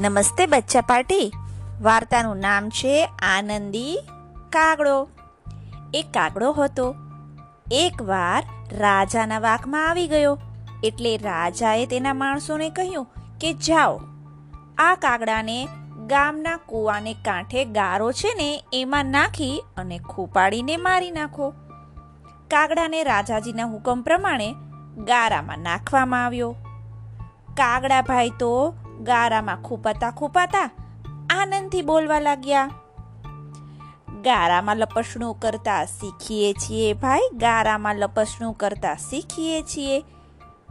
નમસ્તે બચ્ચા પાર્ટી. વાર્તાનું નામ છે આનંદી કાગડો. એક કાગડો હતો. એકવાર રાજાના વાકમાં આવી ગયો. એટલે રાજાએ તેના માણસોને કહ્યું કે જાઓ. આ કાગડાને ગામના કૂવાને કાંઠે ગારો છે ને એમાં નાખી અને ખૂપાડીને મારી નાખો. કાગડાને રાજાજીના હુકમ પ્રમાણે ગારામાં નાખવામાં આવ્યો. કાગડા ભાઈ તો ગારામાં ખૂપાતા ખૂપાતા આનંદથી બોલવા લાગ્યા. ગારામાં લપસણું કરતા શીખીએ છીએ ભાઈ, ગારામાં લપસણું કરતા શીખીએ છીએ.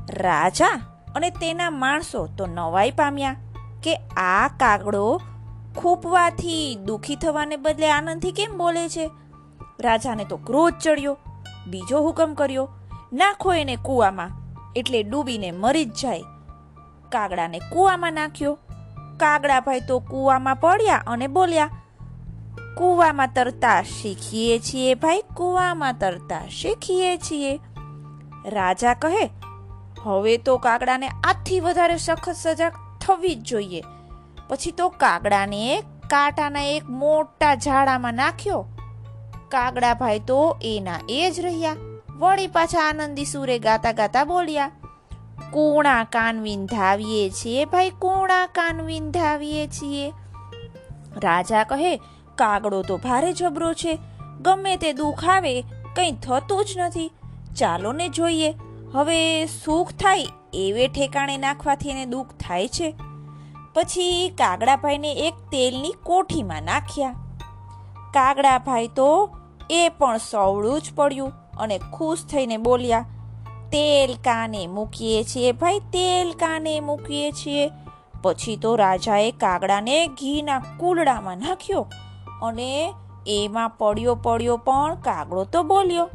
રાજા અને તેના માણસો તો નવાઈ પામ્યા કે આ કાગડો ખૂપવાથી દુઃખી થવાને બદલે આનંદથી કેમ બોલે છે? રાજાને તો ક્રોધ ચડ્યો, બીજો હુકમ કર્યો, નાખો એને કૂવામાં, એટલે ડૂબીને મરી જ જાય. કાગડાને કૂવામાં નાખ્યો. કાગડાભાઈ તો કૂવામાં પડ્યા અને બોલ્યા, કૂવામાં તરતા શીખીએ છીએ ભાઈ, કૂવામાં તરતા શીખીએ છીએ. રાજા કહે, હવે તો કાગડાને આથી વધારે સખત સજા થવી જ જોઈએ. પછી તો કાગડાને કાંટાના એક મોટા ઝાડામાં નાખ્યો. કાગડાભાઈ તો એના એ જ રહ્યા. વળી પાછા આનંદી સુરે ગાતા ગાતા બોલ્યા કુણા કાન વિંધાવીએ છીએ. ભાઈ કૂણા કાન વિંધાવીએ છીએ. રાજા કહે, કાગડો તો ભારે જબરો છે. ગમે તે દુઃખ આવે, કંઈ થતું જ નથી. ચાલો ને જોઈએ. હવે સુખ થાય એવે ઠેકાણે નાખવાથી એને દુઃખ થાય છે. પછી કાગડાભાઈને એક તેલની કોઠીમાં નાખ્યા. કાગડાભાઈ તો એ પણ સવળું જ પડ્યું. અને ખુશ થઈને બોલ્યા તેલ કાને મૂકીએ છીએ? ભાઈ, તેલ કાને મૂકીએ છીએ? પછી તો રાજાએ કાગડાને ઘીના કુલડામાં નાખ્યો અને એમાં પડ્યો પડ્યો પણ કાગડો તો બોલ્યો,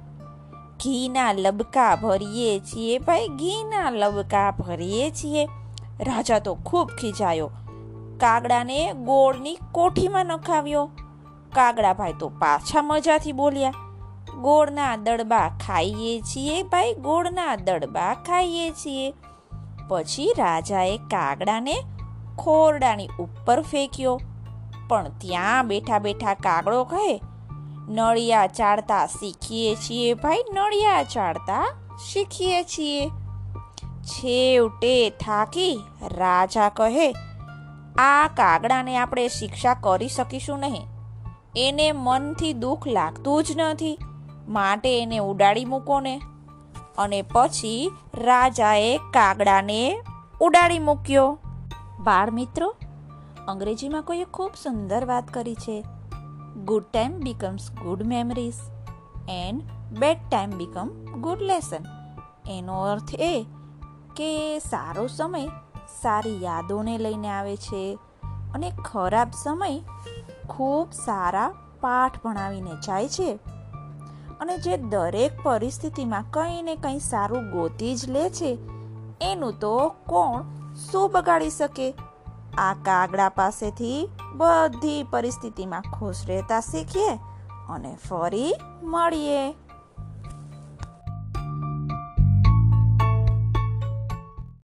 ઘીના લબકા ભરીએ છીએ ભાઈ, ઘીના લબકા ભરીએ છીએ. રાજા તો ખૂબ ખીજાયો, કાગડાને ગોળની કોઠીમાં નખાવ્યો. કાગડાભાઈ તો પાછા મજાથી બોલ્યા ગોળના દડબા ખાઈએ છીએ ભાઈ, ગોળના દડબા ખાઈએ છીએ. પછી રાજાએ કાગડાને ખોરડાની ઉપર ફેંક્યો. પણ ત્યાં બેઠા બેઠા કાગડો કહે, નળિયા ચાળતા શીખીએ છીએ ભાઈ, નળિયા ચાળતા શીખીએ છીએ. છેવટે થાકી રાજા કહે, આ કાગડાને આપણે શિક્ષા કરી શકીશું નહીં. એને મનથી દુઃખ લાગતું જ નથી. માટે એને ઉડાડી મૂકો ને. અને પછી રાજાએ કાગડાને ઉડાડી મૂક્યો. બાળ મિત્રો, અંગ્રેજીમાં કોઈએ ખૂબ સુંદર વાત કરી છે. Good time becomes good memories and bad time become good lesson એનો અર્થ એ કે સારો સમય સારી યાદોને લઈને આવે છે અને ખરાબ સમય ખૂબ સારા પાઠ ભણાવીને જાય છે. અને જે દરેક પરિસ્થિતિમાં કંઈ ને કંઈ સારું ગોતી જ લે છે, એનું તો કોણ શું બગાડી શકે? આ કાગડા પાસેથી બધી પરિસ્થિતિમાં ખુશ રહેતા શીખીએ અને ફરી મળીએ.